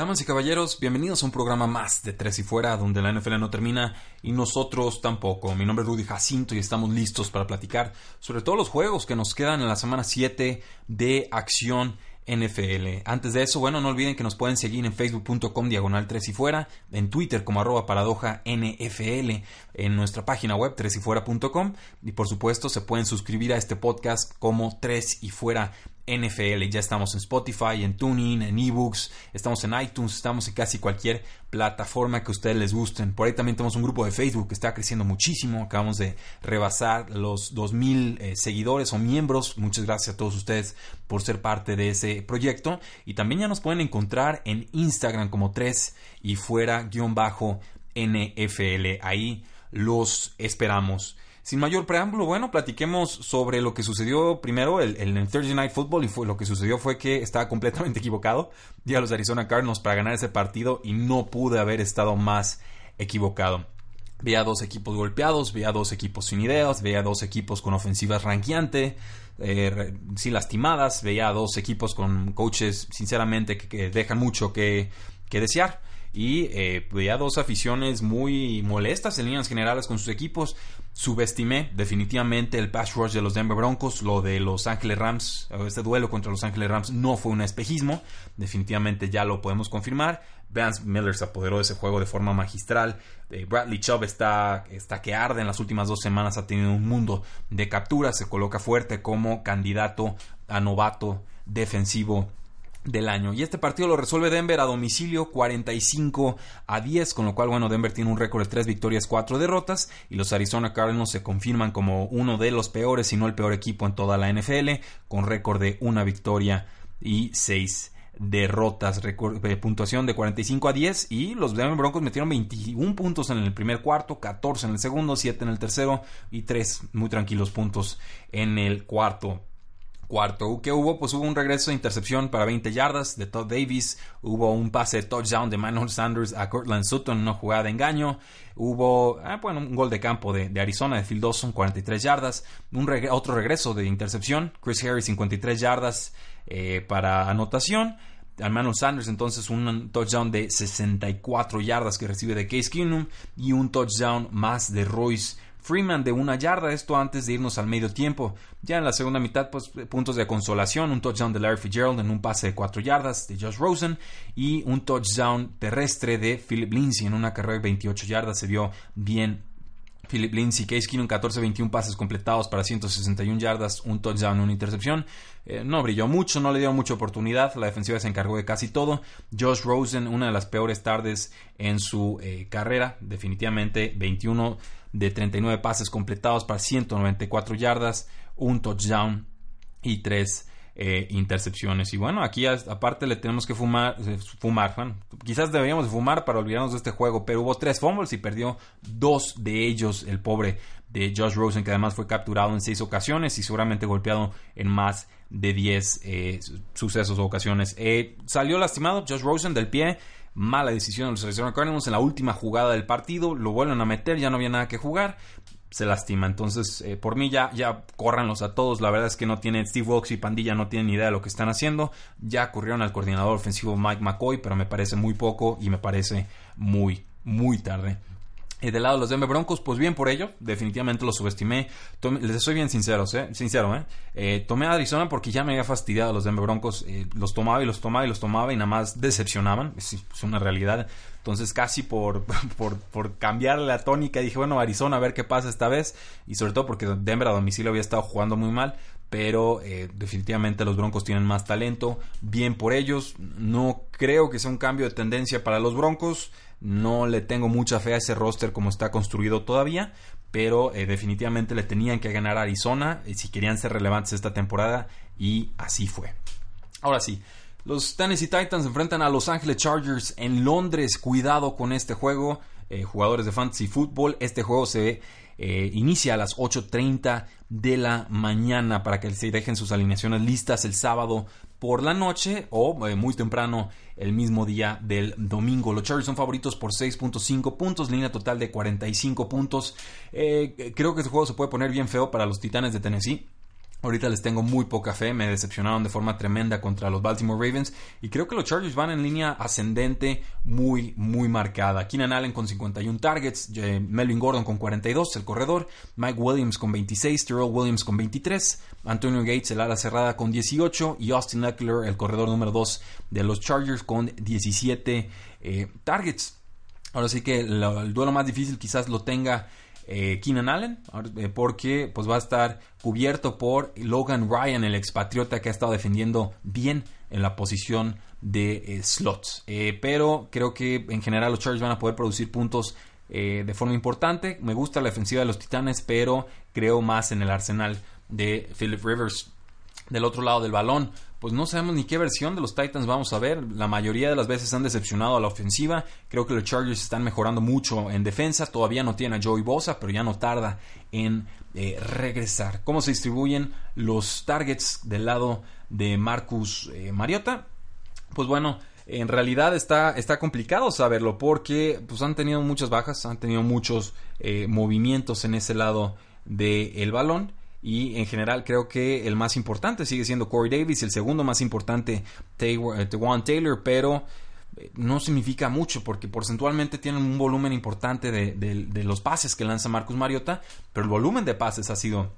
Damas y caballeros, bienvenidos a un programa más de Tres y Fuera, donde la NFL no termina y nosotros tampoco. Mi nombre es Rudy Jacinto y estamos listos para platicar sobre todos los juegos que nos quedan en la semana 7 de acción NFL. Antes de eso, bueno, no olviden que nos pueden seguir en facebook.com diagonal 3 y fuera, en Twitter como arroba paradoja NFL, en nuestra página web 3 y fuera.com y por supuesto se pueden suscribir a este podcast como 3 y fuera NFL. Ya estamos en Spotify, en Tuning, en eBooks, estamos en iTunes, estamos en casi cualquier plataforma que a ustedes les gusten. Por ahí también tenemos un grupo de Facebook que está creciendo muchísimo. Acabamos de rebasar los 2000 eh, seguidores o miembros. Muchas gracias a todos ustedes por ser parte de ese proyecto. Y también ya nos pueden encontrar en Instagram como 3 y fuera guion bajo NFL. Ahí los esperamos. Sin mayor preámbulo, bueno, platiquemos sobre lo que sucedió primero el, el, Thursday Night Football y fue, lo que sucedió fue que estaba completamente equivocado. Di a los Arizona Cardinals para ganar ese partido y no pude haber estado más equivocado. Veía dos equipos golpeados, veía dos equipos sin ideas, veía dos equipos con ofensivas ranqueante, eh, sin lastimadas, veía dos equipos con coaches sinceramente que, dejan mucho que, que desear y eh, veía dos aficiones muy molestas en líneas generales con sus equipos. Subestimé definitivamente el pass rush de los Denver Broncos, lo de Los Ángeles Rams, este duelo contra Los Ángeles Rams no fue un espejismo, definitivamente ya lo podemos confirmar. Vance Miller se apoderó de ese juego de forma magistral. Eh, Bradley Chubb está, está que arde en las últimas dos semanas, ha tenido un mundo de capturas, se coloca fuerte como candidato a novato defensivo del año. Y este partido lo resuelve Denver a domicilio 45 a 10, con lo cual, bueno, Denver tiene un récord de 3 victorias, 4 derrotas, y los Arizona Cardinals se confirman como uno de los peores, si no el peor equipo en toda la NFL, con récord de una victoria y 6 derrotas, eh, puntuación de 45 a 10 y los Denver Broncos metieron 21 puntos en el primer cuarto, 14 en el segundo, 7 en el tercero y 3 muy tranquilos puntos en el cuarto cuarto. ¿Qué hubo? Pues hubo un regreso de intercepción para 20 yardas de Todd Davis. Hubo un pase de touchdown de Manuel Sanders a Cortland Sutton, una jugada de engaño. Hubo ah, bueno, un gol de campo de, Arizona de Phil Dawson, 43 yardas. Un otro regreso de intercepción. Chris Harris, 53 yardas eh, para anotación. Manuel Sanders entonces un touchdown de 64 yardas que recibe de Case Keenum y un touchdown más de Royce Freeman de una yarda, esto antes de irnos al medio tiempo. Ya en la segunda mitad, pues puntos de consolación, un touchdown de Larry Fitzgerald en un pase de 4 yardas de Josh Rosen y un touchdown terrestre de Philip Lindsay en una carrera de 28 yardas. Se vio bien Philip Lindsay, Case Keenum, 14-21 pases completados para 161 yardas, un touchdown, una intercepción. Eh, no brilló mucho, no le dio mucha oportunidad. La defensiva se encargó de casi todo. Josh Rosen, una de las peores tardes en su eh, carrera, definitivamente 21 de 39 pases completados para 194 yardas, un touchdown y tres eh, intercepciones. Y bueno, aquí aparte le tenemos que fumar, eh, fumar, quizás deberíamos fumar para olvidarnos de este juego, pero hubo tres fumbles y perdió dos de ellos el pobre de Josh Rosen, que además fue capturado en seis ocasiones y seguramente golpeado en más de 10 eh, sucesos o ocasiones. salió lastimado Josh Rosen del pie mala decisión de los Arizona Cardinals en la última jugada del partido, lo vuelven a meter, ya no había nada que jugar, se lastima. Entonces, eh, por mí ya, ya córranlos a todos. La verdad es que no tienen Steve Wilkes y Pandilla no tienen ni idea de lo que están haciendo. Ya corrieron al coordinador ofensivo Mike McCoy, pero me parece muy poco y me parece muy, muy tarde. Y del lado de los Denver Broncos, pues bien por ello, definitivamente los subestimé. les soy bien ¿eh? sincero, ¿eh? ¿eh? Tomé a Arizona porque ya me había fastidiado los Denver Broncos. Eh, los tomaba y los tomaba y los tomaba y nada más decepcionaban. Es, una realidad. Entonces, casi por, por, cambiar la tónica, dije, bueno, Arizona, a ver qué pasa esta vez. Y sobre todo porque Denver a domicilio había estado jugando muy mal. Pero eh, definitivamente los Broncos tienen más talento. Bien por ellos. No creo que sea un cambio de tendencia para los Broncos. No le tengo mucha fe a ese roster como está construido todavía, pero eh, definitivamente le tenían que ganar a Arizona si querían ser relevantes esta temporada y así fue. Ahora sí, los Tennessee Titans enfrentan a Los Angeles Chargers en Londres. Cuidado con este juego, jugadores de fantasy football. Este juego se eh, inicia a las 8.30 de la mañana para que se dejen sus alineaciones listas el sábado por la noche o eh, muy temprano el mismo día del domingo. Los Chargers son favoritos por 6.5 puntos, línea total de 45 puntos. Eh, creo que este juego se puede poner bien feo para los Titanes de Tennessee. Ahorita les tengo muy poca fe, me decepcionaron de forma tremenda contra los Baltimore Ravens y creo que los Chargers van en línea ascendente muy, muy marcada. Keenan Allen con 51 targets, Melvin Gordon con 42, el corredor, Mike Williams con 26, Terrell Williams con 23, Antonio Gates, el ala cerrada con 18 y Austin Eckler, el corredor número 2 de los Chargers con 17 eh, targets. Ahora sí que el duelo más difícil quizás lo tenga eh, Keenan Allen, eh, porque pues va a estar cubierto por Logan Ryan, el expatriota que ha estado defendiendo bien en la posición de eh, slots. pero creo que en general los Chargers van a poder producir puntos de forma importante. Me gusta la defensiva de los Titanes, pero creo más en el arsenal de Philip Rivers. Del otro lado del balón, pues no sabemos ni qué versión de los Titans vamos a ver. La mayoría de las veces han decepcionado a la ofensiva. Creo que los Chargers están mejorando mucho en defensa. Todavía no tienen a Joey Bosa, pero ya no tarda en eh, regresar. ¿Cómo se distribuyen los targets del lado de Marcus eh, Mariota? Pues bueno, en realidad está, está complicado saberlo porque pues, han tenido muchas bajas, han tenido muchos eh, movimientos en ese lado del balón y en general creo que el más importante sigue siendo Corey Davis, el segundo más importante Tewan Taylor, pero eh, no significa mucho porque porcentualmente tienen un volumen importante de, de los pases que lanza Marcus Mariota, pero el volumen de pases ha sido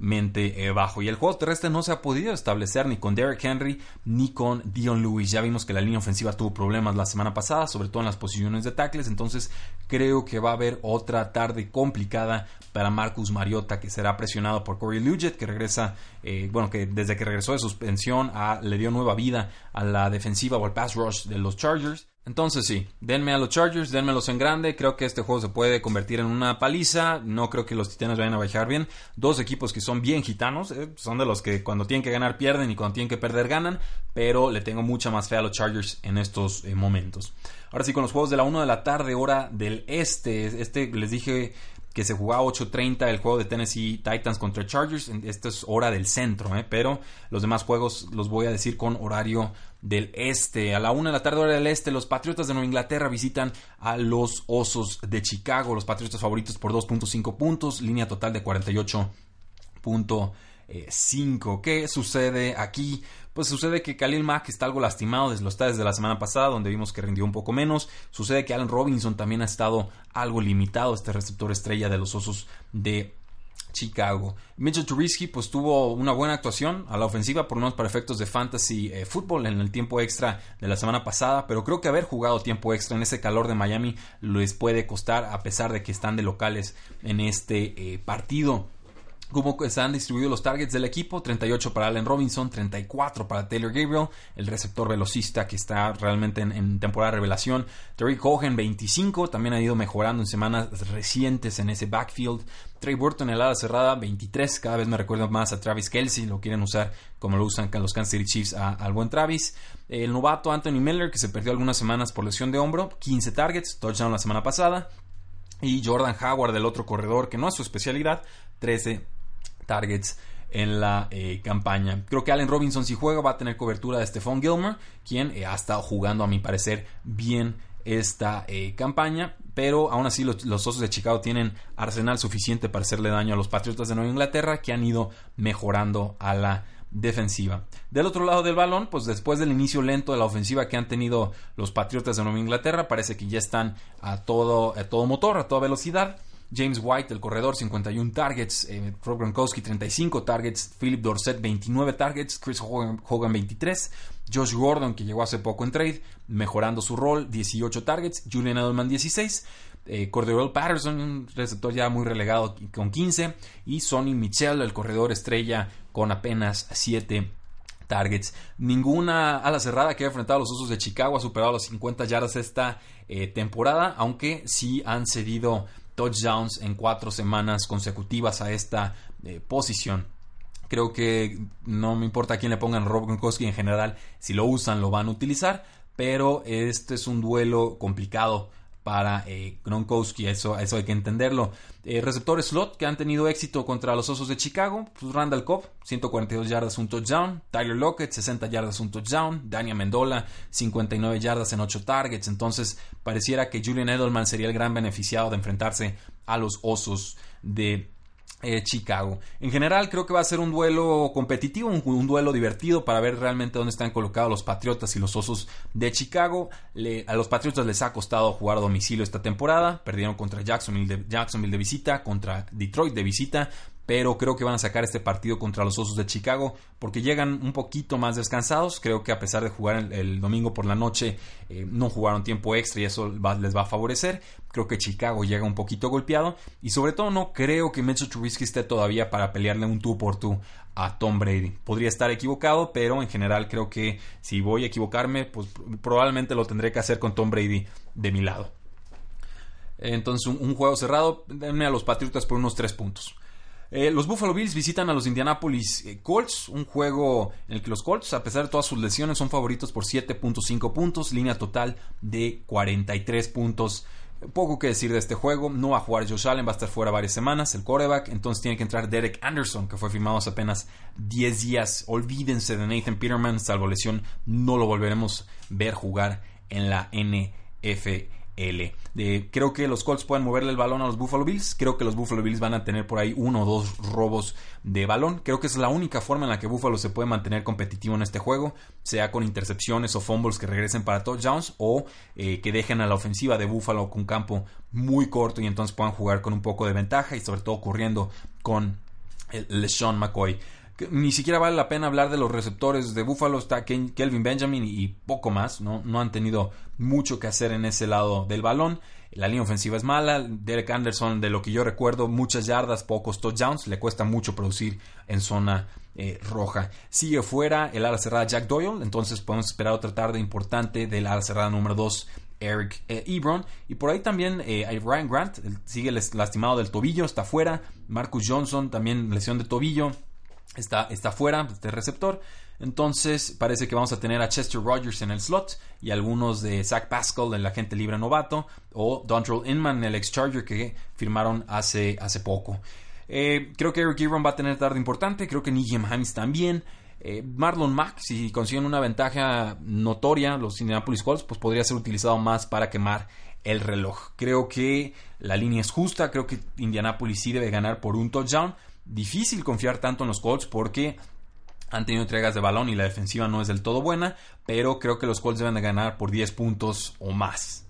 relativamente eh, bajo. Y el juego terrestre no se ha podido establecer ni con Derrick Henry ni con Dion Lewis. Ya vimos que la línea ofensiva tuvo problemas la semana pasada, sobre todo en las posiciones de tackles. Entonces creo que va a haber otra tarde complicada para Marcus Mariota, que será presionado por Corey Luget, que regresa, eh, bueno, que desde que regresó de suspensión le dio nueva vida a la defensiva o al pass rush de los Chargers. Entonces sí, denme a los Chargers, denmelos en grande. Creo que este juego se puede convertir en una paliza. No creo que los Titanes vayan a bajar bien. Dos equipos que son bien gitanos. Eh, son de los que cuando tienen que ganar pierden y cuando tienen que perder ganan. Pero le tengo mucha más fe a los Chargers en estos eh, momentos. Ahora sí, con los juegos de la 1 de la tarde, hora del este. Este les dije que se jugaba 8.30 el juego de Tennessee Titans contra Chargers. Esto es hora del centro, ¿eh? pero los demás juegos los voy a decir con horario del este. A la 1 de la tarde hora del este, los Patriotas de Nueva Inglaterra visitan a los Osos de Chicago. Los Patriotas favoritos por 2.5 puntos, línea total de 48.5. ¿Qué sucede aquí? Pues sucede que Khalil Mack está algo lastimado desde los estadios de la semana pasada, donde vimos que rindió un poco menos. Sucede que Allen Robinson también ha estado algo limitado, este receptor estrella de los Osos de Chicago. Mitchell Trubisky pues tuvo una buena actuación a la ofensiva por unos para efectos de fantasy eh, fútbol en el tiempo extra de la semana pasada, pero creo que haber jugado tiempo extra en ese calor de Miami les puede costar a pesar de que están de locales en este eh, partido cómo se han distribuido los targets del equipo, 38 para Allen Robinson, 34 para Taylor Gabriel, el receptor velocista que está realmente en, temporada de revelación, Terry Cohen 25, también ha ido mejorando en semanas recientes en ese backfield, Trey Burton en el ala cerrada 23, cada vez me recuerda más a Travis Kelsey, lo quieren usar como lo usan los Kansas City Chiefs al buen Travis, el novato Anthony Miller que se perdió algunas semanas por lesión de hombro, 15 targets, touchdown la semana pasada, y Jordan Howard, del otro corredor, que no es su especialidad, 13 targets en la eh, campaña. Creo que Allen Robinson si juega va a tener cobertura de Stephon Gilmer, quien eh, ha estado jugando a mi parecer bien esta eh, campaña, pero aún así los, Osos de Chicago tienen arsenal suficiente para hacerle daño a los Patriotas de Nueva Inglaterra que han ido mejorando a la defensiva. Del otro lado del balón, pues después del inicio lento de la ofensiva que han tenido los Patriotas de Nueva Inglaterra, parece que ya están a todo, a todo motor, a toda velocidad. James White, el corredor, 51 targets. Eh, Rob Gronkowski, 35 targets. Philip Dorset, 29 targets. Chris Hogan, 23. Josh Gordon, que llegó hace poco en trade, mejorando su rol, 18 targets. Julian Edelman, 16. Eh, Cordero Patterson, un receptor ya muy relegado con 15. Y Sonny Michel, el corredor estrella, con apenas 7 targets. Ninguna ala cerrada que haya enfrentado a los Usos de Chicago ha superado los 50 yardas esta eh, temporada, aunque sí han cedido touchdowns en cuatro semanas consecutivas a esta eh, posición. Creo que no me importa a quién le pongan Rob Gronkowski en general, si lo usan lo van a utilizar, pero este es un duelo complicado para eh, Gronkowski, eso, hay que entenderlo. Eh, receptores slot que han tenido éxito contra los Osos de Chicago, pues Randall Cobb, 142 yardas, un touchdown, Tyler Lockett, 60 yardas, un touchdown, Daniel Mendola, 59 yardas en 8 targets, entonces pareciera que Julian Edelman sería el gran beneficiado de enfrentarse a los Osos de eh, Chicago. En general creo que va a ser un duelo competitivo, un, duelo divertido para ver realmente dónde están colocados los Patriotas y los Osos de Chicago. a los Patriotas les ha costado jugar a domicilio esta temporada. Perdieron contra Jacksonville Jacksonville de visita, contra Detroit de visita pero creo que van a sacar este partido contra los Osos de Chicago porque llegan un poquito más descansados. Creo que a pesar de jugar el, domingo por la noche, eh, no jugaron tiempo extra y eso les va a favorecer. Creo que Chicago llega un poquito golpeado y sobre todo no creo que Mitchell Trubisky esté todavía para pelearle un tú por tú a Tom Brady. Podría estar equivocado, pero en general creo que si voy a equivocarme, pues probablemente lo tendré que hacer con Tom Brady de mi lado. Entonces, un, un juego cerrado, denme a los Patriotas por unos 3 puntos. Eh, los Buffalo Bills visitan a los Indianapolis eh, Colts, un juego en el que los Colts, a pesar de todas sus lesiones, son favoritos por 7.5 puntos, línea total de 43 puntos. Poco que decir de este juego, no va a jugar Josh Allen, va a estar fuera varias semanas, el quarterback, entonces tiene que entrar Derek Anderson, que fue firmado hace apenas 10 días. Olvídense de Nathan Peterman, salvo lesión, no lo volveremos ver jugar en la NFL creo que los Colts pueden moverle el balón a los Buffalo Bills. Creo que los Buffalo Bills van a tener por ahí uno o dos robos de balón. Creo que es la única forma en la que Buffalo se puede mantener competitivo en este juego, sea con intercepciones o fumbles que regresen para touchdowns o eh, que dejen a la ofensiva de Buffalo con campo muy corto y entonces puedan jugar con un poco de ventaja y sobre todo corriendo con LeSean McCoy ni siquiera vale la pena hablar de los receptores de Buffalo. Está Kelvin Benjamin y poco más. ¿no? no han tenido mucho que hacer en ese lado del balón. La línea ofensiva es mala. Derek Anderson, de lo que yo recuerdo, muchas yardas, pocos touchdowns. Le cuesta mucho producir en zona eh, roja. Sigue fuera el ala cerrada Jack Doyle. Entonces podemos esperar otra tarde importante del ala cerrada número 2. Eric eh, Ebron. Y por ahí también eh, hay Ryan Grant. Sigue lastimado del tobillo. Está fuera. Marcus Johnson también lesión de tobillo está, está fuera este receptor. Entonces parece que vamos a tener a Chester Rogers en el slot y algunos de Zach Pascal, el agente libre novato, o Dontrell Inman, el ex Charger que firmaron hace, hace poco. Eh, creo que Eric Ebron va a tener tarde importante, creo que Nijim Himes también. Eh, Marlon Mack, si consiguen una ventaja notoria, los Indianapolis Colts, pues podría ser utilizado más para quemar el reloj. Creo que la línea es justa, creo que Indianapolis sí debe ganar por un touchdown, difícil confiar tanto en los Colts porque han tenido entregas de balón y la defensiva no es del todo buena, pero creo que los Colts deben de ganar por 10 puntos o más.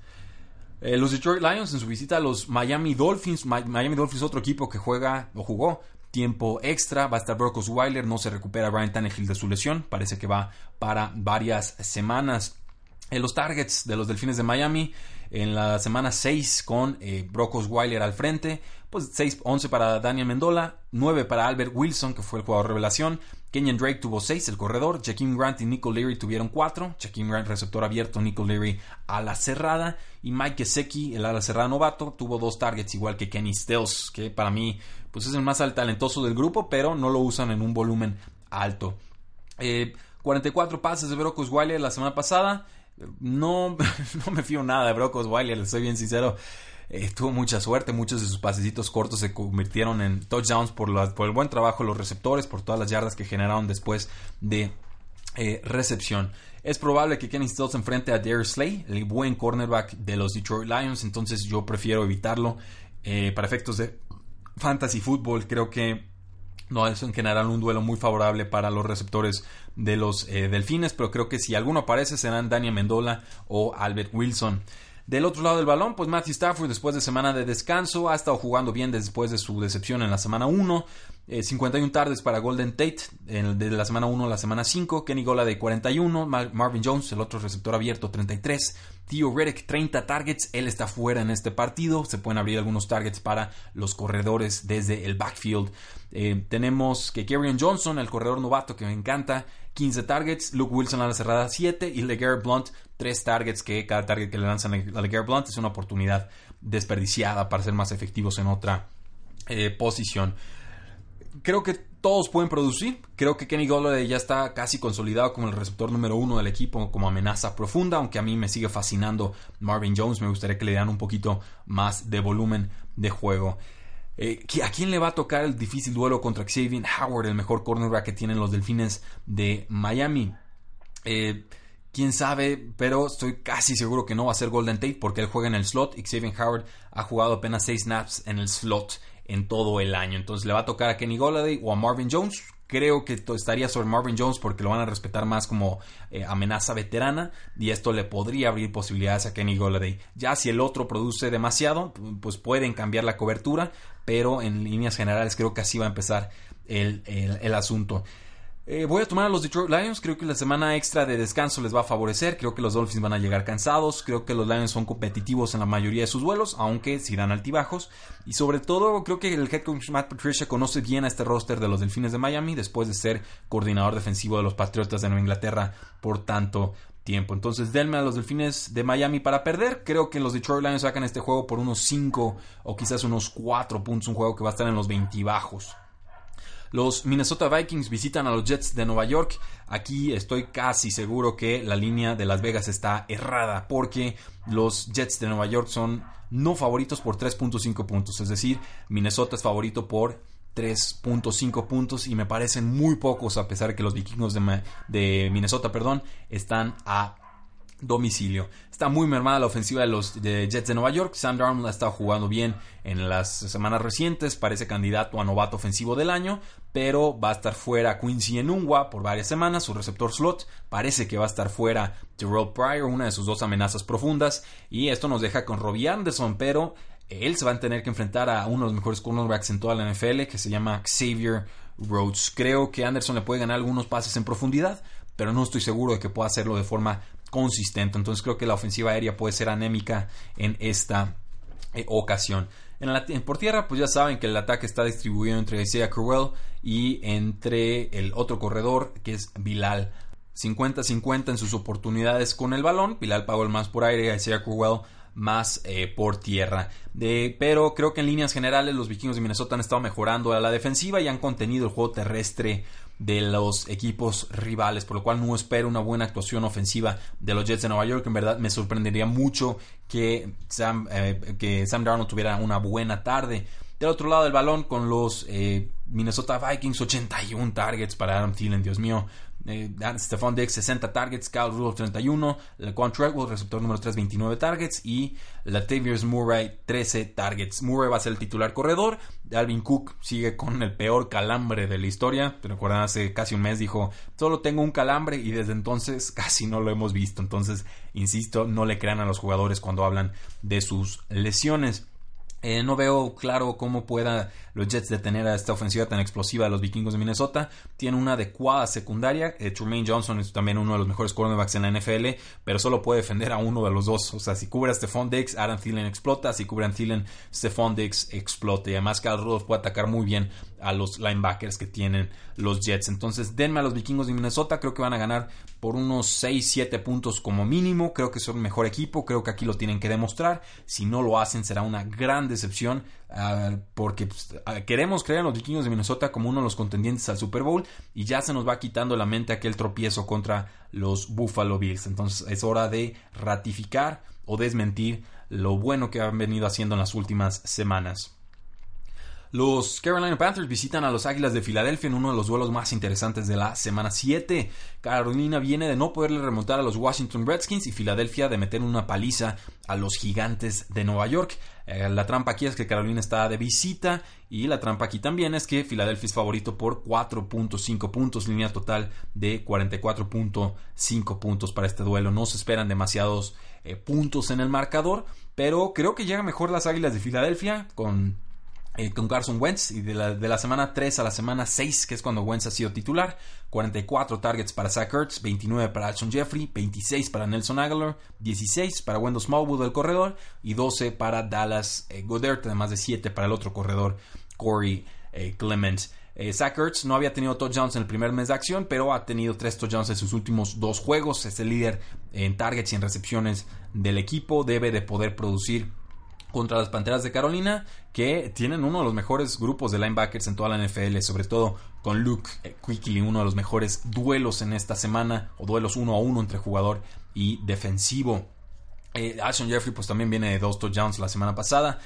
Eh, los Detroit Lions en su visita a los Miami Dolphins, Miami Dolphins otro equipo que juega o jugó tiempo extra, va a estar Brock Osweiler, no se recupera Brian Tannehill de su lesión, parece que va para varias semanas. Eh, los targets de los Delfines de Miami en la semana 6 con eh, Brock Osweiler al frente, pues 6, 11 para Daniel Mendola, 9 para Albert Wilson, que fue el jugador revelación. Kenyon Drake tuvo 6, el corredor. Jaquim Grant y Nico Leary tuvieron 4. Jaquim Grant, receptor abierto. Nico Leary a la cerrada. Y Mike Gesecki, el ala cerrada novato, tuvo 2 targets, igual que Kenny Stills, que para mí pues es el más talentoso del grupo, pero no lo usan en un volumen alto. 44 eh, pases de Brock Osweiler la semana pasada. No, no me fío nada de Brock Osweiler, le soy bien sincero. Eh, tuvo mucha suerte, muchos de sus pasecitos cortos se convirtieron en touchdowns por, el buen trabajo de los receptores, por todas las yardas que generaron después de eh, recepción. Es probable que Kenny Stills enfrente a Darius Slay, el buen cornerback de los Detroit Lions, entonces yo prefiero evitarlo. Eh, para efectos de fantasy football, creo que no es en general un duelo muy favorable para los receptores de los Delfines, pero creo que si alguno aparece serán Daniel Mendola o Albert Wilson. Del otro lado del balón, pues Matthew Stafford después de semana de descanso ha estado jugando bien después de su decepción en la semana 1. 51 eh, tardes para Golden Tate en, de la semana 1 a la semana 5. Kenny Gola de 41. Marvin Jones, el otro receptor abierto, 33. Theo Reddick 30 targets, él está fuera en este partido, se pueden abrir algunos targets para los corredores desde el backfield. Eh, tenemos que Kerryon Johnson, el corredor novato que me encanta, 15 targets, Luke Wilson a la cerrada 7 y LeGarrette Blunt 3 targets que cada target que le lanzan a LeGarrette Blunt es una oportunidad desperdiciada para ser más efectivos en otra eh, posición. Creo que todos pueden producir. Creo que Kenny Golladay ya está casi consolidado como el receptor número uno del equipo, como amenaza profunda, aunque a mí me sigue fascinando Marvin Jones. Me gustaría que le dieran un poquito más de volumen de juego. Eh, ¿A quién le va a tocar el difícil duelo contra Xavier Howard, el mejor cornerback que tienen los Delfines de Miami? Eh, quién sabe, pero estoy casi seguro que no va a ser Golden Tate porque él juega en el slot y Xavier Howard ha jugado apenas 6 snaps en el slot en todo el año. Entonces le va a tocar a Kenny Golladay o a Marvin Jones. Creo que estaría sobre Marvin Jones porque lo van a respetar más como eh, amenaza veterana y esto le podría abrir posibilidades a Kenny Golladay. Ya si el otro produce demasiado, pues pueden cambiar la cobertura, pero en líneas generales creo que así va a empezar el, el asunto. Eh, voy a tomar a los Detroit Lions. Creo que la semana extra de descanso les va a favorecer. Creo que los Dolphins van a llegar cansados. Creo que los Lions son competitivos en la mayoría de sus vuelos, aunque si dan altibajos. Y sobre todo, creo que el head coach Matt Patricia conoce bien a este roster de los Delfines de Miami después de ser coordinador defensivo de los Patriotas de Nueva Inglaterra por tanto tiempo. Entonces, denme a los Delfines de Miami para perder. Creo que los Detroit Lions sacan este juego por unos 5 o quizás unos 4 puntos. Un juego que va a estar en los 20 bajos. Los Minnesota Vikings visitan a los Jets de Nueva York. Aquí estoy casi seguro que la línea de Las Vegas está errada porque los Jets de Nueva York son no favoritos por 3.5 puntos. Es decir, Minnesota es favorito por 3.5 puntos y me parecen muy pocos a pesar de que los vikingos de, de Minnesota perdón, están a domicilio. Está muy mermada la ofensiva de los Jets de Nueva York. Sam Darnold ha estado jugando bien en las semanas recientes. Parece candidato a novato ofensivo del año. Pero va a estar fuera Quincy Enungwa por varias semanas. Su receptor slot. Parece que va a estar fuera Terrell Pryor, una de sus dos amenazas profundas. Y esto nos deja con Robbie Anderson. Pero él se va a tener que enfrentar a uno de los mejores cornerbacks en toda la NFL. Que se llama Xavier Rhodes. Creo que Anderson le puede ganar algunos pases en profundidad. Pero no estoy seguro de que pueda hacerlo de forma consistente. Entonces creo que la ofensiva aérea puede ser anémica en esta eh, ocasión. En, la, por tierra, pues ya saben que el ataque está distribuido entre Isaiah Crowell y entre el otro corredor que es Bilal. 50-50 en sus oportunidades con el balón. Bilal el más por aire, Isaiah Crowell más eh, por tierra. pero creo que en líneas generales los vikingos de Minnesota han estado mejorando a la defensiva y han contenido el juego terrestre de los equipos rivales, por lo cual no espero una buena actuación ofensiva de los Jets de Nueva York. En verdad me sorprendería mucho que Sam, eh, que Sam Darnold tuviera una buena tarde. Del otro lado del balón con los eh, Minnesota Vikings, 81 targets para Adam Thielen, Dios mío, eh, Stephon Diggs 60 targets, Kyle Rudolph 31, Laquan Treadwell receptor número 3 29 targets y Latavius Murray 13 targets. Murray va a ser el titular corredor, Alvin Cook sigue con el peor calambre de la historia, te recuerdan hace casi un mes dijo, solo tengo un calambre y desde entonces casi no lo hemos visto, entonces insisto, no le crean a los jugadores cuando hablan de sus lesiones. Eh, no veo claro cómo pueda los Jets detener a esta ofensiva tan explosiva de los vikingos de Minnesota. Tiene una adecuada secundaria. Eh, Johnson es también uno de los mejores cornerbacks en la NFL, pero solo puede defender a uno de los dos. O sea, si cubre a Stephon Diggs, Adam Thielen explota. Si cubre a Thielen, Stephon Diggs explota. Y además, Kyle Rudolph puede atacar muy bien a los linebackers que tienen los Jets. Entonces, denme a los vikingos de Minnesota. Creo que van a ganar por unos 6-7 puntos como mínimo. Creo que son mejor equipo. Creo que aquí lo tienen que demostrar. Si no lo hacen, será una gran decepción. Ah, porque pues, ah, queremos creer en los vikingos de Minnesota como uno de los contendientes al Super Bowl. Y ya se nos va quitando la mente aquel tropiezo contra los Buffalo Bills. Entonces, es hora de ratificar o desmentir lo bueno que han venido haciendo en las últimas semanas. Los Carolina Panthers visitan a los Águilas de Filadelfia en uno de los duelos más interesantes de la semana 7. Carolina viene de no poderle remontar a los Washington Redskins y Filadelfia de meter una paliza a los Gigantes de Nueva York. Eh, la trampa aquí es que Carolina está de visita y la trampa aquí también es que Filadelfia es favorito por 4.5 puntos, línea total de 44.5 puntos para este duelo. No se esperan demasiados eh, puntos en el marcador, pero creo que llega mejor las Águilas de Filadelfia con eh, con Carson Wentz y de la, de la, semana 3 a la semana 6, que es cuando Wentz ha sido titular, 44 targets para Zach Ertz, 29 para Alshon Jeffrey, 26 para Nelson Aguilar, 16 para Wendell Smallwood del corredor y 12 para Dallas eh, Goddard, además de 7 para el otro corredor Corey eh, Clemens. Eh, Zach Ertz no había tenido touchdowns en el primer mes de acción, pero ha tenido 3 touchdowns en sus últimos dos juegos. Es el líder en targets y en recepciones del equipo. Debe de poder producir contra las Panteras de Carolina, que tienen uno de los mejores grupos de linebackers en toda la NFL, sobre todo con Luke Quickly, uno de los mejores duelos en esta semana, o duelos uno a uno entre jugador y defensivo. Eh, Ashon Jeffrey pues también viene de dos touchdowns la semana pasada.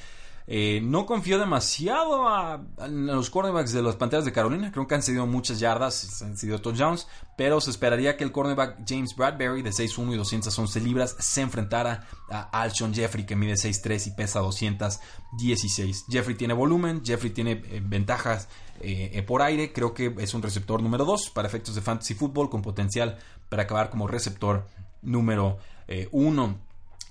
Eh, no confío demasiado a, los cornerbacks de las Panteras de Carolina. Creo que han cedido muchas yardas, han cedido touchdowns. Pero se esperaría que el cornerback James Bradbury, de 6'1 y 211 libras, se enfrentara a Alshon Jeffrey, que mide 6'3 y pesa 216. Jeffrey tiene volumen, Jeffrey tiene eh, ventajas eh, por aire. Creo que es un receptor número 2 para efectos de fantasy football, con potencial para acabar como receptor número 1.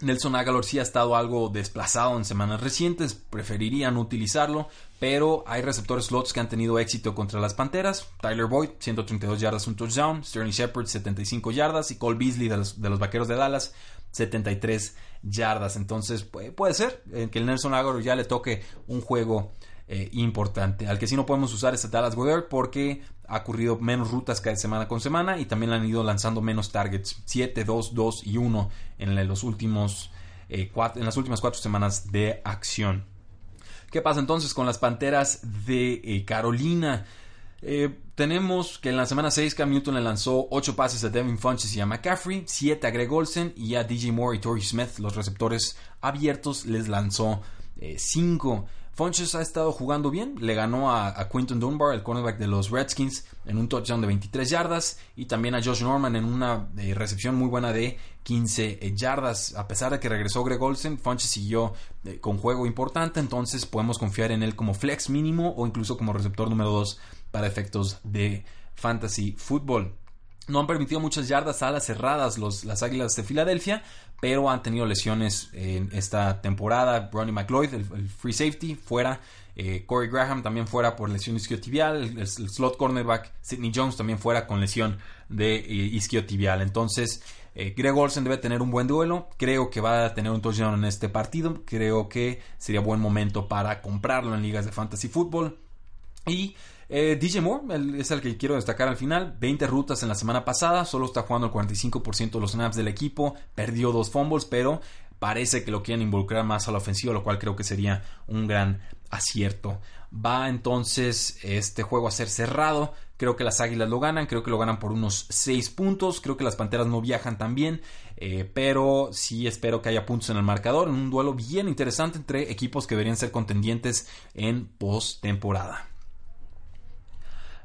Nelson Aguilar sí ha estado algo desplazado en semanas recientes, preferirían utilizarlo, pero hay receptores slots que han tenido éxito contra las Panteras. Tyler Boyd, 132 yardas, un touchdown. Sterling Shepard, 75 yardas. Y Cole Beasley de los, de los Vaqueros de Dallas, 73 yardas. Entonces puede, ser eh, que el Nelson Aguilar ya le toque un juego eh, importante. Al que sí no podemos usar es a Dallas Goddard porque ha ocurrido menos rutas cada semana con semana y también han ido lanzando menos targets. 7, 2, 2 y 1 en, los últimos, eh, en las últimas cuatro semanas de acción. ¿Qué pasa entonces con las Panteras de eh, Carolina? tenemos que en la semana 6 Cam Newton le lanzó 8 pases a Devin Funches y a McCaffrey, 7 a Greg Olsen y a DJ Moore y Torrey Smith, los receptores abiertos, les lanzó 5. Funches ha estado jugando bien, le ganó a, Quinton Dunbar, el cornerback de los Redskins, en un touchdown de 23 yardas y también a Josh Norman en una eh, recepción muy buena de 15 eh, yardas. A pesar de que regresó Greg Olsen, Funches siguió eh, con juego importante, entonces podemos confiar en él como flex mínimo o incluso como receptor número 2 para efectos de fantasy football. No han permitido muchas yardas a las cerradas los, las Águilas de Filadelfia, pero han tenido lesiones en esta temporada. Ronnie McLeod, el, free safety, fuera. Eh, Corey Graham también fuera por lesión isquiotibial. El, el, slot cornerback Sidney Jones también fuera con lesión de eh, isquiotibial. Entonces, eh, Greg Olsen debe tener un buen duelo. Creo que va a tener un touchdown en este partido. Creo que sería buen momento para comprarlo en ligas de fantasy football. Y eh, DJ Moore es el que quiero destacar al final. 20 rutas en la semana pasada, solo está jugando el 45% de los snaps del equipo, perdió dos fumbles, pero parece que lo quieren involucrar más a la ofensiva, lo cual creo que sería un gran acierto. Va entonces este juego a ser cerrado. Creo que las Águilas lo ganan, creo que lo ganan por unos 6 puntos. Creo que las Panteras no viajan tan bien, eh, pero sí espero que haya puntos en el marcador. En un duelo bien interesante entre equipos que deberían ser contendientes en postemporada.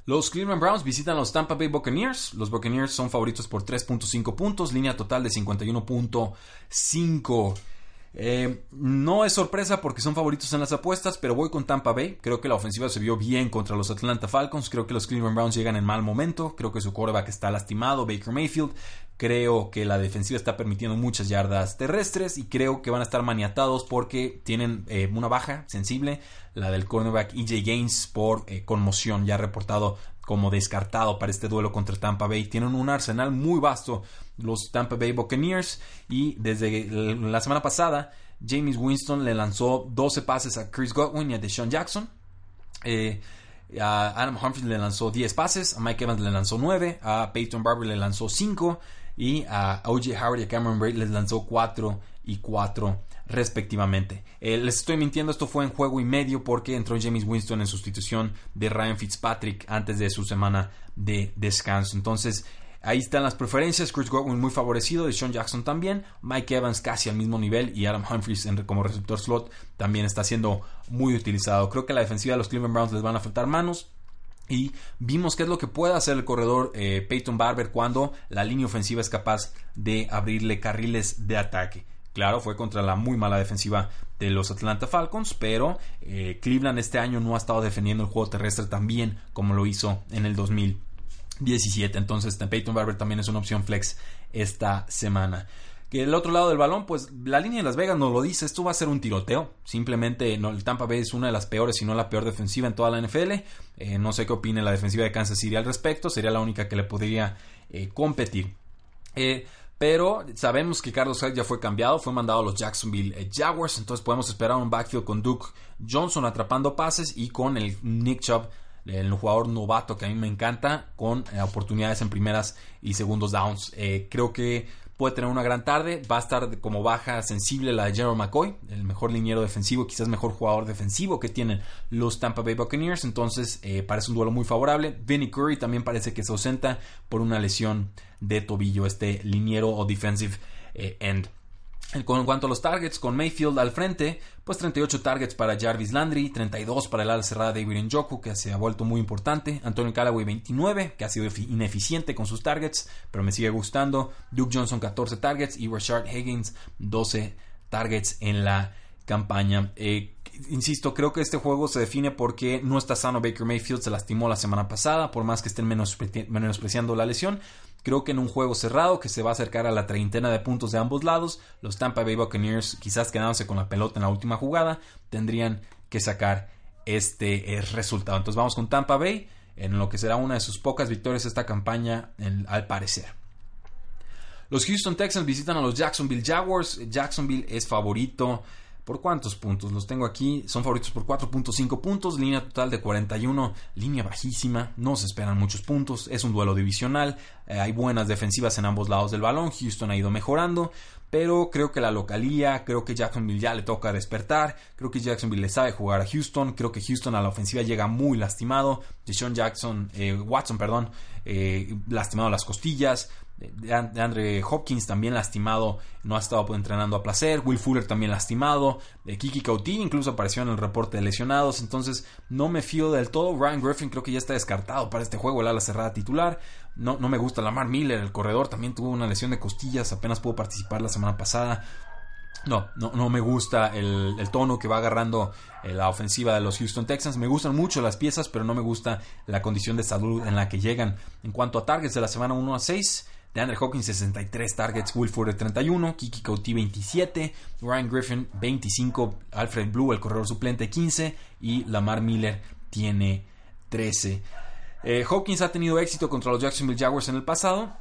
Los Cleveland Browns visitan los Tampa Bay Buccaneers. Los Buccaneers son favoritos por 3.5 puntos, línea total de 51.5. Eh, no es sorpresa porque son favoritos en las apuestas, pero voy con Tampa Bay. Creo que la ofensiva se vio bien contra los Atlanta Falcons. Creo que los Cleveland Browns llegan en mal momento. Creo que su quarterback está lastimado, Baker Mayfield. Creo que la defensiva está permitiendo muchas yardas terrestres y creo que van a estar maniatados porque tienen eh, una baja sensible, la del cornerback EJ Gaines por eh, conmoción, ya reportado como descartado para este duelo contra Tampa Bay. Tienen un arsenal muy vasto los Tampa Bay Buccaneers y desde la semana pasada James Winston le lanzó 12 pases a Chris Godwin y a Deshaun Jackson. Eh, a Adam Humphries le lanzó 10 pases, a Mike Evans le lanzó 9, a Peyton Barber le lanzó 5 y a O.J. Howard y a Cameron Braid les lanzó 4 y 4 respectivamente. Eh, les estoy mintiendo, esto fue en juego y medio porque entró James Winston en sustitución de Ryan Fitzpatrick antes de su semana de descanso. Entonces, ahí están las preferencias. Chris Godwin muy favorecido, de Sean Jackson también, Mike Evans casi al mismo nivel y Adam Humphries como receptor slot también está siendo muy utilizado. Creo que la defensiva de los Cleveland Browns les van a faltar manos. Y vimos qué es lo que puede hacer el corredor eh, Peyton Barber cuando la línea ofensiva es capaz de abrirle carriles de ataque. Claro, fue contra la muy mala defensiva de los Atlanta Falcons, pero eh, Cleveland este año no ha estado defendiendo el juego terrestre tan bien como lo hizo en el 2017. Entonces, Peyton Barber también es una opción flex esta semana. Que el otro lado del balón, pues la línea de Las Vegas nos lo dice, esto va a ser un tiroteo. Simplemente no, el Tampa Bay es una de las peores, si no la peor defensiva en toda la NFL. Eh, no sé qué opine la defensiva de Kansas City al respecto, sería la única que le podría eh, competir. Eh, pero sabemos que Carlos Hyde ya fue cambiado, fue mandado a los Jacksonville Jaguars, entonces podemos esperar un backfield con Duke Johnson atrapando pases y con el Nick Chubb el jugador novato que a mí me encanta, con oportunidades en primeras y segundos downs. creo que puede tener una gran tarde. Va a estar como baja sensible la de Gerald McCoy, el mejor liniero defensivo, quizás mejor jugador defensivo que tienen los Tampa Bay Buccaneers. Entonces eh, parece un duelo muy favorable. Vinny Curry también parece que se ausenta por una lesión de tobillo, este liniero o defensive eh, end. En cuanto a los targets, con Mayfield al frente, pues 38 targets para Jarvis Landry, 32 para el ala cerrada David Njoku, que se ha vuelto muy importante, Antonio Callaway 29, que ha sido ineficiente con sus targets, pero me sigue gustando, Duke Johnson 14 targets y Rashard Higgins 12 targets en la campaña. Eh, insisto, creo que este juego se define porque no está sano Baker Mayfield, se lastimó la semana pasada, por más que estén menospreciando la lesión. Creo que en un juego cerrado que se va a acercar a la treintena de puntos de ambos lados, los Tampa Bay Buccaneers, quizás quedándose con la pelota en la última jugada, tendrían que sacar este eh, resultado. Entonces vamos con Tampa Bay en lo que será una de sus pocas victorias esta campaña, al parecer. Los Houston Texans visitan a los Jacksonville Jaguars. Jacksonville es favorito ¿Por cuántos puntos? Los tengo aquí. Son favoritos por 4.5 puntos. Línea total de 41. Línea bajísima. No se esperan muchos puntos. Es un duelo divisional. Eh, hay buenas defensivas en ambos lados del balón. Houston ha ido mejorando. Pero creo que la localía, creo que Jacksonville ya le toca despertar. Creo que Jacksonville le sabe jugar a Houston. Creo que Houston a la ofensiva llega muy lastimado. Deshaun Jackson, eh, Watson, perdón, eh, lastimado las costillas de Andre Hopkins también lastimado, no ha estado entrenando a placer, Will Fuller también lastimado, de Kiki Coutinho incluso apareció en el reporte de lesionados, entonces no me fío del todo, Ryan Griffin creo que ya está descartado para este juego, el ala cerrada titular, no, no me gusta Lamar Miller, el corredor también tuvo una lesión de costillas, apenas pudo participar la semana pasada, no, no, no me gusta el, tono que va agarrando eh, la ofensiva de los Houston Texans. Me gustan mucho las piezas, pero no me gusta la condición de salud en la que llegan. En cuanto a targets de la semana 1 a 6, de Andre Hawkins 63 targets, Will Fuller 31, Kiki Couty 27, Ryan Griffin 25, Alfred Blue, el corredor suplente 15 y Lamar Miller tiene 13. Eh, Hawkins ha tenido éxito contra los Jacksonville Jaguars en el pasado.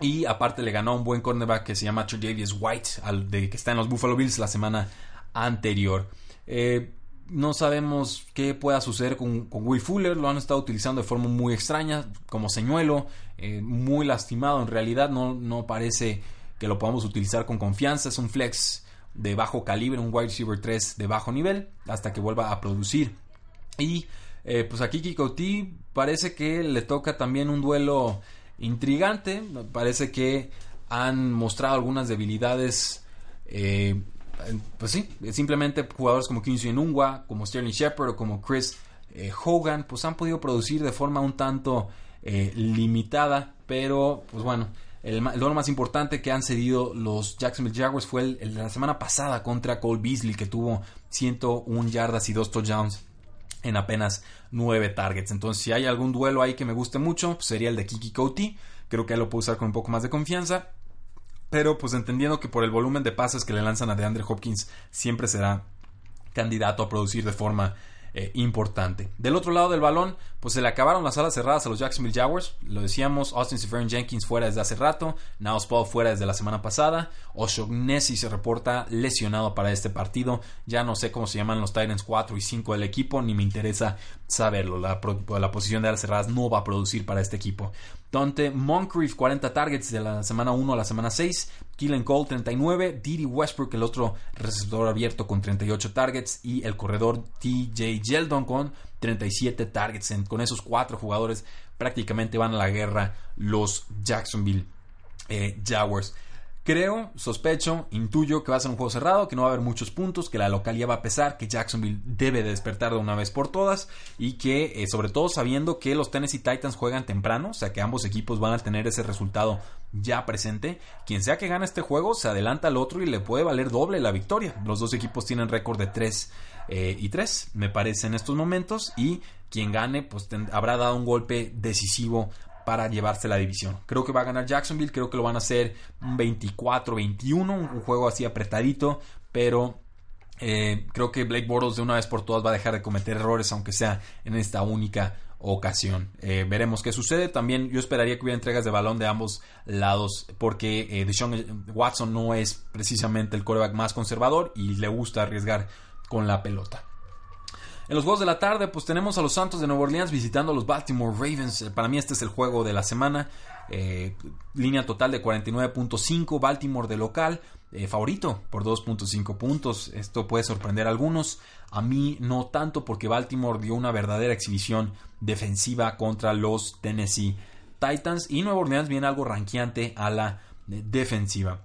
Y aparte le ganó un buen cornerback que se llama Davis White, al de, que está en los Buffalo Bills la semana anterior. Eh, no sabemos qué pueda suceder con, Will Fuller. Lo han estado utilizando de forma muy extraña, como señuelo, eh, muy lastimado. En realidad no, no parece que lo podamos utilizar con confianza. Es un flex de bajo calibre, un wide receiver 3 de bajo nivel, hasta que vuelva a producir. Y eh, pues aquí Kiko T parece que le toca también un duelo intrigante. Parece que han mostrado algunas debilidades eh, pues sí, simplemente jugadores como Quincy Enungwa, como Sterling Shepard o como Chris eh, Hogan, pues han podido producir de forma un tanto eh, limitada, pero pues bueno, el, el más importante que han cedido los Jacksonville Jaguars fue el, la semana pasada contra Cole Beasley, que tuvo 101 yardas y 2 touchdowns en apenas 9 targets. Entonces, si hay algún duelo ahí que me guste mucho, pues sería el de Kiki Coty. Creo que él lo puedo usar con un poco más de confianza. Pero pues entendiendo que por el volumen de pases que le lanzan a DeAndre Hopkins siempre será candidato a producir de forma eh, importante. Del otro lado del balón, pues se le acabaron las alas cerradas a los Jacksonville Jaguars. Lo decíamos, Austin Seferian Jenkins fuera desde hace rato, Naos Paul fuera desde la semana pasada, Oshognesi se reporta lesionado para este partido. Ya no sé cómo se llaman los Titans 4 y 5 del equipo, ni me interesa saberlo. La, la posición de alas cerradas no va a producir para este equipo. Dante Moncrief 40 targets de la semana 1 a la semana 6, Keelan Cole 39, Didi Westbrook el otro receptor abierto con 38 targets y el corredor TJ Yeldon con 37 targets. con esos cuatro jugadores prácticamente van a la guerra los Jacksonville eh, Jaguars. Creo, sospecho, intuyo que va a ser un juego cerrado, que no va a haber muchos puntos, que la localidad va a pesar, que Jacksonville debe de despertar de una vez por todas y que, eh, sobre todo sabiendo que los Tennessee Titans juegan temprano, o sea que ambos equipos van a tener ese resultado ya presente, quien sea que gane este juego se adelanta al otro y le puede valer doble la victoria. Los dos equipos tienen récord de 3 eh, y 3, me parece en estos momentos, y quien gane pues habrá dado un golpe decisivo para llevarse la división. Creo que va a ganar Jacksonville, creo que lo van a hacer un 24-21, un juego así apretadito, pero eh, creo que Blake Bortles de una vez por todas va a dejar de cometer errores, aunque sea en esta única ocasión. Eh, veremos qué sucede. También yo esperaría que hubiera entregas de balón de ambos lados, porque eh, Deshaun Watson no es precisamente el coreback más conservador y le gusta arriesgar con la pelota. En los juegos de la tarde, pues tenemos a los Santos de Nueva Orleans visitando a los Baltimore Ravens. Eh, para mí este es el juego de la semana. Eh, línea total de 49.5. Baltimore de local. Eh, favorito por 2.5 puntos. Esto puede sorprender a algunos. A mí no tanto porque Baltimore dio una verdadera exhibición defensiva contra los Tennessee Titans. Y Nueva Orleans viene algo ranqueante a la defensiva.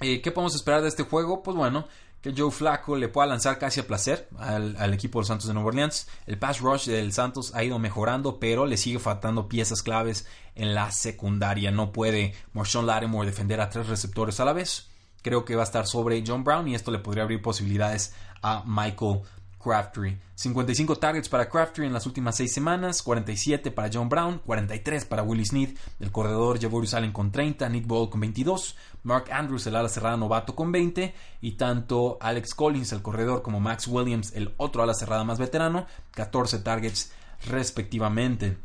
¿Qué podemos esperar de este juego? Pues bueno, que Joe Flacco le pueda lanzar casi a placer al, equipo de los Santos de Nueva Orleans. El pass rush del Santos ha ido mejorando, pero le sigue faltando piezas claves en la secundaria. No puede Marshawn Lattimore defender a tres receptores a la vez. Creo que va a estar sobre John Brown y esto le podría abrir posibilidades a Michael Crabtree. 55 targets para Crabtree en las últimas 6 semanas, 47 para John Brown, 43 para Willie Sneed, el corredor Javorius Allen con 30, Nick Ball con 22, Mark Andrews, el ala cerrada novato con 20, y tanto Alex Collins, el corredor, como Max Williams, el otro ala cerrada más veterano, 14 targets respectivamente.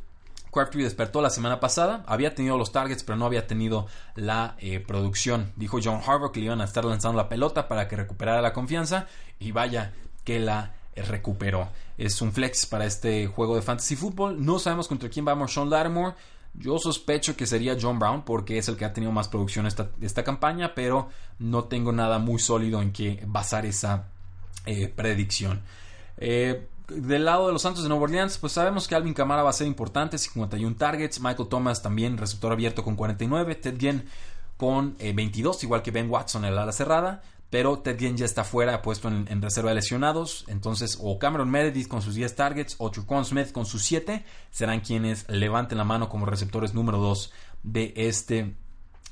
Crabtree despertó la semana pasada, había tenido los targets pero no había tenido la eh, producción. Dijo John Harbaugh que le iban a estar lanzando la pelota para que recuperara la confianza y vaya que la recuperó. Es un flex para este juego de fantasy fútbol. No sabemos contra quién va Sean Lattimore. Yo sospecho que sería John Brown porque es el que ha tenido más producción esta, esta campaña, pero no tengo nada muy sólido en que basar esa eh, predicción. Eh, del lado de los Santos de Nueva Orleans, pues sabemos que Alvin Kamara va a ser importante, 51 targets, Michael Thomas también receptor abierto con 49, Ted Ginn con 22, eh, igual que Ben Watson en la ala cerrada, pero Ted Ginn ya está fuera, puesto en, reserva de lesionados. Entonces, o Cameron Meredith con sus 10 targets, o Trucon Smith con sus 7, serán quienes levanten la mano como receptores número 2 de este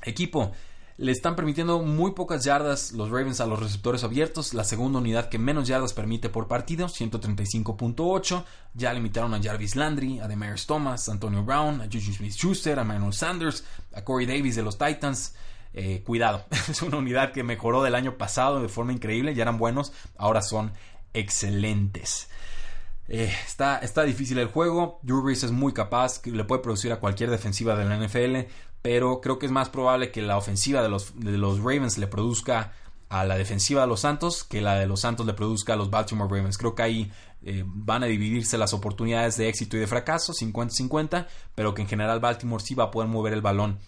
equipo. Le están permitiendo muy pocas yardas los Ravens a los receptores abiertos, la segunda unidad que menos yardas permite por partido, 135.8. Ya limitaron a Jarvis Landry, a Demarius Thomas, a Antonio Brown, a Juju Smith-Schuster, a Manuel Sanders, a Corey Davis de los Titans. Eh, cuidado, es una unidad que mejoró del año pasado de forma increíble, ya eran buenos, ahora son excelentes. Eh, está, está difícil el juego, Drew es muy capaz, le puede producir a cualquier defensiva de la NFL, pero creo que es más probable que la ofensiva de los, de los Ravens le produzca a la defensiva de los Santos que la de los Santos le produzca a los Baltimore Ravens. Creo que ahí eh, van a dividirse las oportunidades de éxito y de fracaso, 50-50, pero que en general Baltimore sí va a poder mover el balón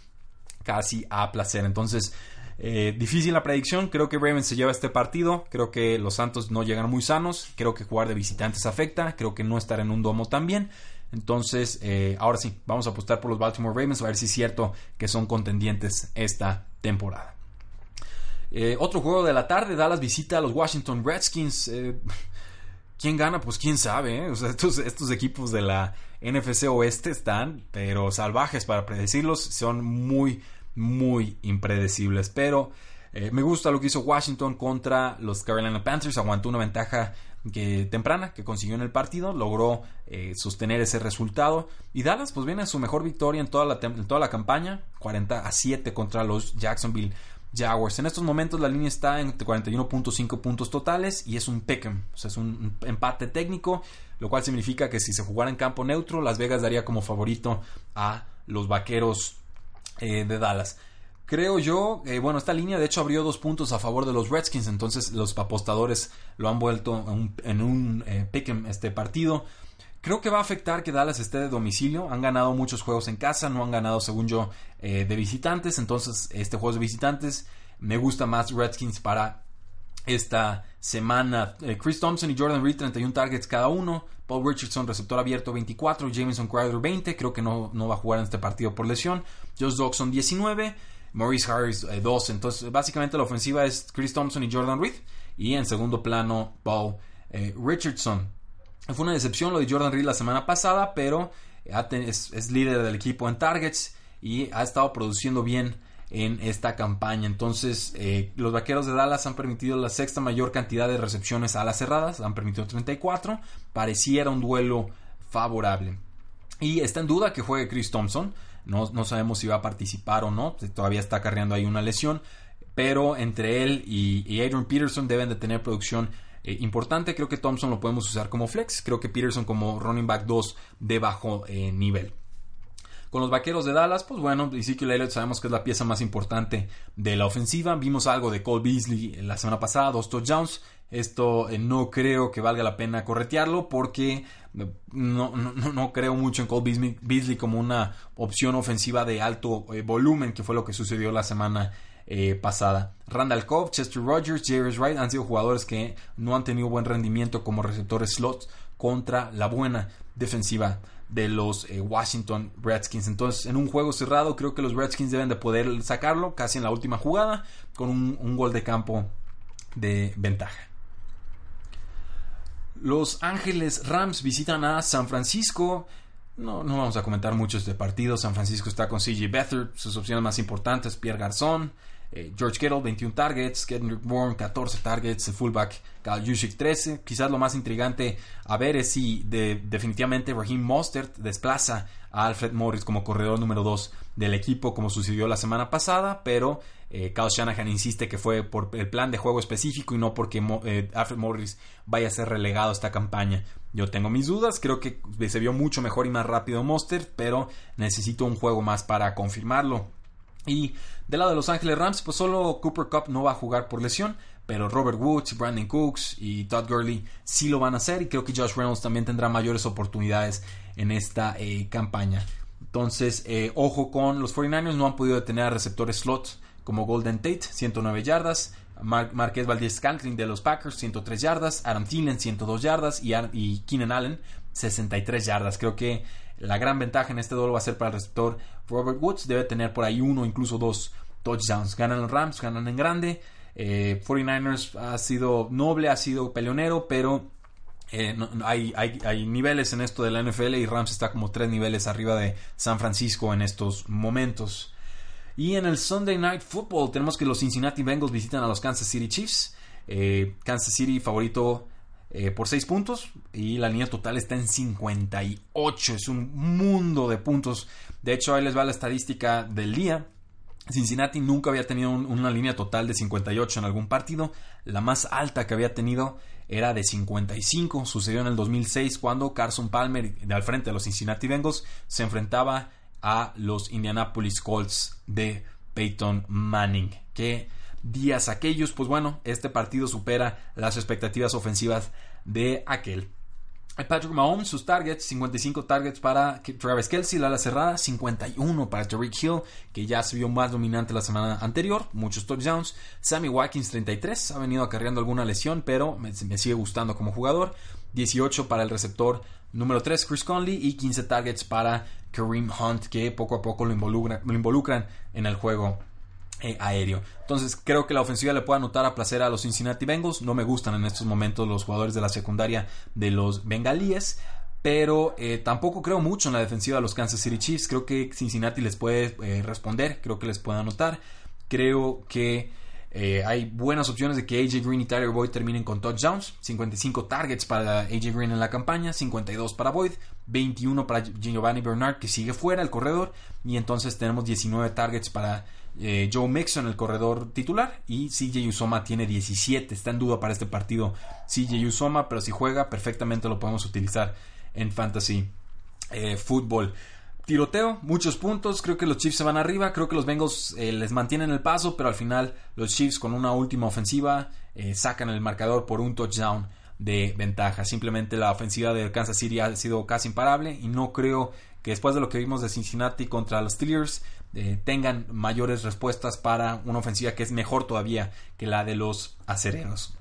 casi a placer. Entonces, eh, difícil la predicción. Creo que Ravens se lleva este partido. Creo que los Santos no llegan muy sanos. Creo que jugar de visitantes afecta. Creo que no estar en un domo también. Entonces, eh, ahora sí, vamos a apostar por los Baltimore Ravens a ver si es cierto que son contendientes esta temporada. Eh, otro juego de la tarde, Dallas visita a los Washington Redskins. ¿Quién gana? Pues quién sabe. estos, estos equipos de la NFC Oeste están, pero salvajes para predecirlos. Son muy, muy impredecibles. Pero eh, me gusta lo que hizo Washington contra los Carolina Panthers. Aguantó una ventaja temprana que consiguió en el partido. Logró eh, sostener ese resultado. Y Dallas pues viene a su mejor victoria en toda la, en toda la campaña. 40 a 7 contra los Jacksonville Jaguars. En estos momentos la línea está en 41.5 puntos totales y es un pick'em. O sea, es un empate técnico. Lo cual significa que si se jugara en campo neutro, Las Vegas daría como favorito a los vaqueros eh, de Dallas. Creo yo, eh, bueno, esta línea de hecho abrió dos puntos a favor de los Redskins, entonces los apostadores lo han vuelto en un, eh, pick'em este partido. Creo que va a afectar que Dallas esté de domicilio. Han ganado muchos juegos en casa, no han ganado, según yo, de visitantes. Entonces, este juego de visitantes me gusta más Redskins para esta semana. Chris Thompson y Jordan Reed 31 targets cada uno. Paul Richardson, receptor abierto 24. Jameson Crowder 20. Creo que no, no va a jugar en este partido por lesión. Josh Dawson 19. Maurice Harris 2. Entonces, básicamente la ofensiva es Chris Thompson y Jordan Reed. Y en segundo plano, Paul eh, Richardson. Fue una decepción lo de Jordan Reed la semana pasada, pero es líder del equipo en targets y ha estado produciendo bien en esta campaña. Entonces, eh, los vaqueros de Dallas han permitido la sexta mayor cantidad de recepciones a las cerradas, han permitido 34. Pareciera un duelo favorable. Y está en duda que juegue Chris Thompson. No, no sabemos si va a participar o no. Todavía está carreando ahí una lesión. Pero entre él y, Adrian Peterson deben de tener producción eh, importante. Creo que Thompson lo podemos usar como flex. Creo que Peterson como running back 2 de bajo eh, nivel. Con los vaqueros de Dallas, pues bueno, Ezekiel Elliott sabemos que es la pieza más importante de la ofensiva. Vimos algo de Cole Beasley la semana pasada, dos touchdowns. Esto eh, no creo que valga la pena corretearlo porque no, no, creo mucho en Cole Beasley, como una opción ofensiva de alto eh, volumen, que fue lo que sucedió la semana eh, pasada. Randall Cobb, Chester Rogers, Jairus Wright han sido jugadores que no han tenido buen rendimiento como receptores slots contra la buena defensiva de los Washington Redskins. Entonces, en un juego cerrado, creo que los Redskins deben de poder sacarlo casi en la última jugada con un gol de campo de ventaja. Los Ángeles Rams visitan a San Francisco. No, no vamos a comentar mucho este partido. San Francisco está con CJ Beathard. Sus opciones más importantes, Pierre Garzón, eh, George Kittle, 21 targets, Kendrick Bourne, 14 targets, el fullback Kyle Juszczyk, 13. Quizás lo más intrigante a ver es si definitivamente Raheem Mostert desplaza a Alfred Morris como corredor número 2 del equipo, como sucedió la semana pasada, pero eh, Kyle Shanahan insiste que fue por el plan de juego específico y no porque eh, Alfred Morris vaya a ser relegado esta campaña. Yo tengo mis dudas, creo que se vio mucho mejor y más rápido Monster, pero necesito un juego más para confirmarlo. Y del lado de Los Ángeles Rams, pues solo Cooper Cup no va a jugar por lesión, pero Robert Woods, Brandon Cooks y Todd Gurley sí lo van a hacer y creo que Josh Reynolds también tendrá mayores oportunidades en esta eh, campaña. Entonces, ojo con los 49ers, no han podido detener a receptores slots como Golden Tate, 109 yardas, Mar Marqués Valdez Scantling de los Packers, 103 yardas, Aaron Thielen, 102 yardas y, y Keenan Allen, 63 yardas. Creo que la gran ventaja en este duelo va a ser para el receptor Robert Woods, debe tener por ahí uno, incluso dos touchdowns. Ganan los Rams, ganan en grande. 49ers eh, ha sido noble, ha sido peleonero, pero eh, hay, hay, niveles en esto de la NFL y Rams está como tres niveles arriba de San Francisco en estos momentos. Y en el Sunday Night Football tenemos que los Cincinnati Bengals visitan a los Kansas City Chiefs. Eh, Kansas City favorito eh, por 6 puntos y la línea total está en 58. Es un mundo de puntos. De hecho, ahí les va la estadística del día. Cincinnati nunca había tenido una línea total de 58 en algún partido. La más alta que había tenido era de 55. Sucedió en el 2006 cuando Carson Palmer, de al frente de los Cincinnati Bengals, se enfrentaba a los Indianapolis Colts de Peyton Manning. ¿Qué días aquellos? Pues bueno, este partido supera las expectativas ofensivas de aquel. Patrick Mahomes, sus targets, 55 targets para Travis Kelsey, la ala cerrada, 51 para Tariq Hill, que ya se vio más dominante la semana anterior, muchos touchdowns. Sammy Watkins, 33, ha venido acarreando alguna lesión, pero me, sigue gustando como jugador. 18 para el receptor número 3, Chris Conley, y 15 targets para Kareem Hunt, que poco a poco lo, lo involucran en el juego eh, aéreo. Entonces creo que la ofensiva le puede anotar a placer a los Cincinnati Bengals. No me gustan en estos momentos los jugadores de la secundaria de los bengalíes. Pero eh, tampoco creo mucho en la defensiva de los Kansas City Chiefs. Creo que Cincinnati les puede eh, responder. Creo que les puede anotar. Creo que hay buenas opciones de que AJ Green y Tyler Boyd terminen con touchdowns. 55 targets para AJ Green en la campaña, 52 para Boyd, 21 para Giovanni Bernard que sigue fuera el corredor. Y entonces tenemos 19 targets para eh, Joe Mixon, el corredor titular. Y CJ Usoma tiene 17. Está en duda para este partido CJ Usoma, pero si juega perfectamente lo podemos utilizar en fantasy eh, fútbol tiroteo, muchos puntos, creo que los Chiefs se van arriba, creo que los Bengals eh, les mantienen el paso, pero al final los Chiefs con una última ofensiva eh, sacan el marcador por un touchdown de ventaja. Simplemente la ofensiva de Kansas City ha sido casi imparable y no creo que después de lo que vimos de Cincinnati contra los Steelers eh, tengan mayores respuestas para una ofensiva que es mejor todavía que la de los acereros.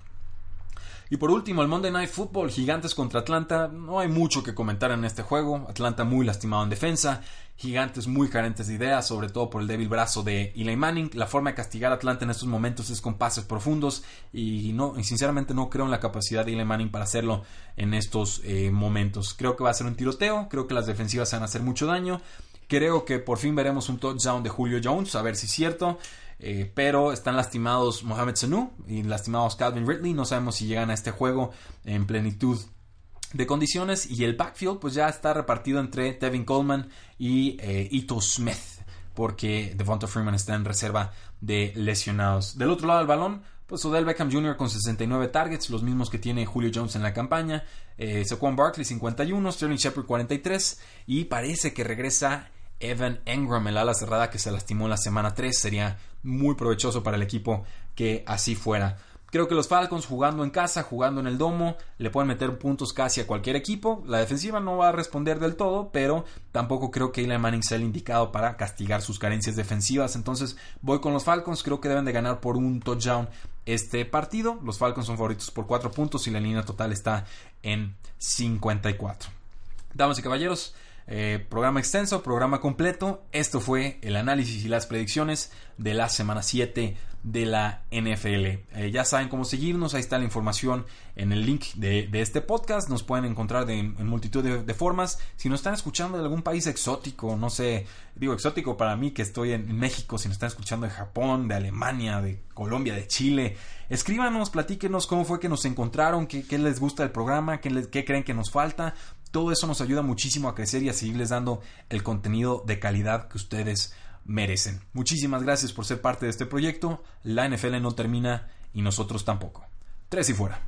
Y por último, el Monday Night Football, Gigantes contra Atlanta. No hay mucho que comentar en este juego. Atlanta muy lastimado en defensa. Gigantes muy carentes de ideas, sobre todo por el débil brazo de Eli Manning. La forma de castigar a Atlanta en estos momentos es con pases profundos. Y, no, sinceramente no creo en la capacidad de Eli Manning para hacerlo en estos eh, momentos. Creo que va a ser un tiroteo. Creo que las defensivas van a hacer mucho daño. Creo que por fin veremos un touchdown de Julio Jones, a ver si es cierto. Eh, pero están lastimados Mohamed Sanu y lastimados Calvin Ridley. No sabemos si llegan a este juego en plenitud de condiciones y el backfield pues ya está repartido entre Tevin Coleman y eh, Ito Smith porque Devonta Freeman está en reserva de lesionados. Del otro lado del balón, pues Odell Beckham Jr. con 69 targets, los mismos que tiene Julio Jones en la campaña, eh, Saquon Barkley 51, Sterling Shepard 43 y parece que regresa Evan Engram, el ala cerrada que se lastimó en la semana 3, sería muy provechoso para el equipo que así fuera. Creo que los Falcons jugando en casa, jugando en el domo, le pueden meter puntos casi a cualquier equipo. La defensiva no va a responder del todo, pero tampoco creo que Eli Manning sea el indicado para castigar sus carencias defensivas. Entonces voy con los Falcons, creo que deben de ganar por un touchdown este partido. Los Falcons son favoritos por 4 puntos y la línea total está en 54. Damas y caballeros, eh, programa extenso, programa completo. Esto fue el análisis y las predicciones de la semana 7 de la NFL. Eh, ya saben cómo seguirnos, ahí está la información en el link de, este podcast. Nos pueden encontrar en multitud de, formas. Si nos están escuchando de algún país exótico, no sé, digo exótico para mí que estoy en, México, si nos están escuchando de Japón, de Alemania, de Colombia, de Chile, escríbanos, platíquenos cómo fue que nos encontraron, qué, les gusta el programa, qué creen que nos falta. Todo eso nos ayuda muchísimo a crecer y a seguirles dando el contenido de calidad que ustedes merecen. Muchísimas gracias por ser parte de este proyecto. La NFL no termina y nosotros tampoco. Tres y fuera.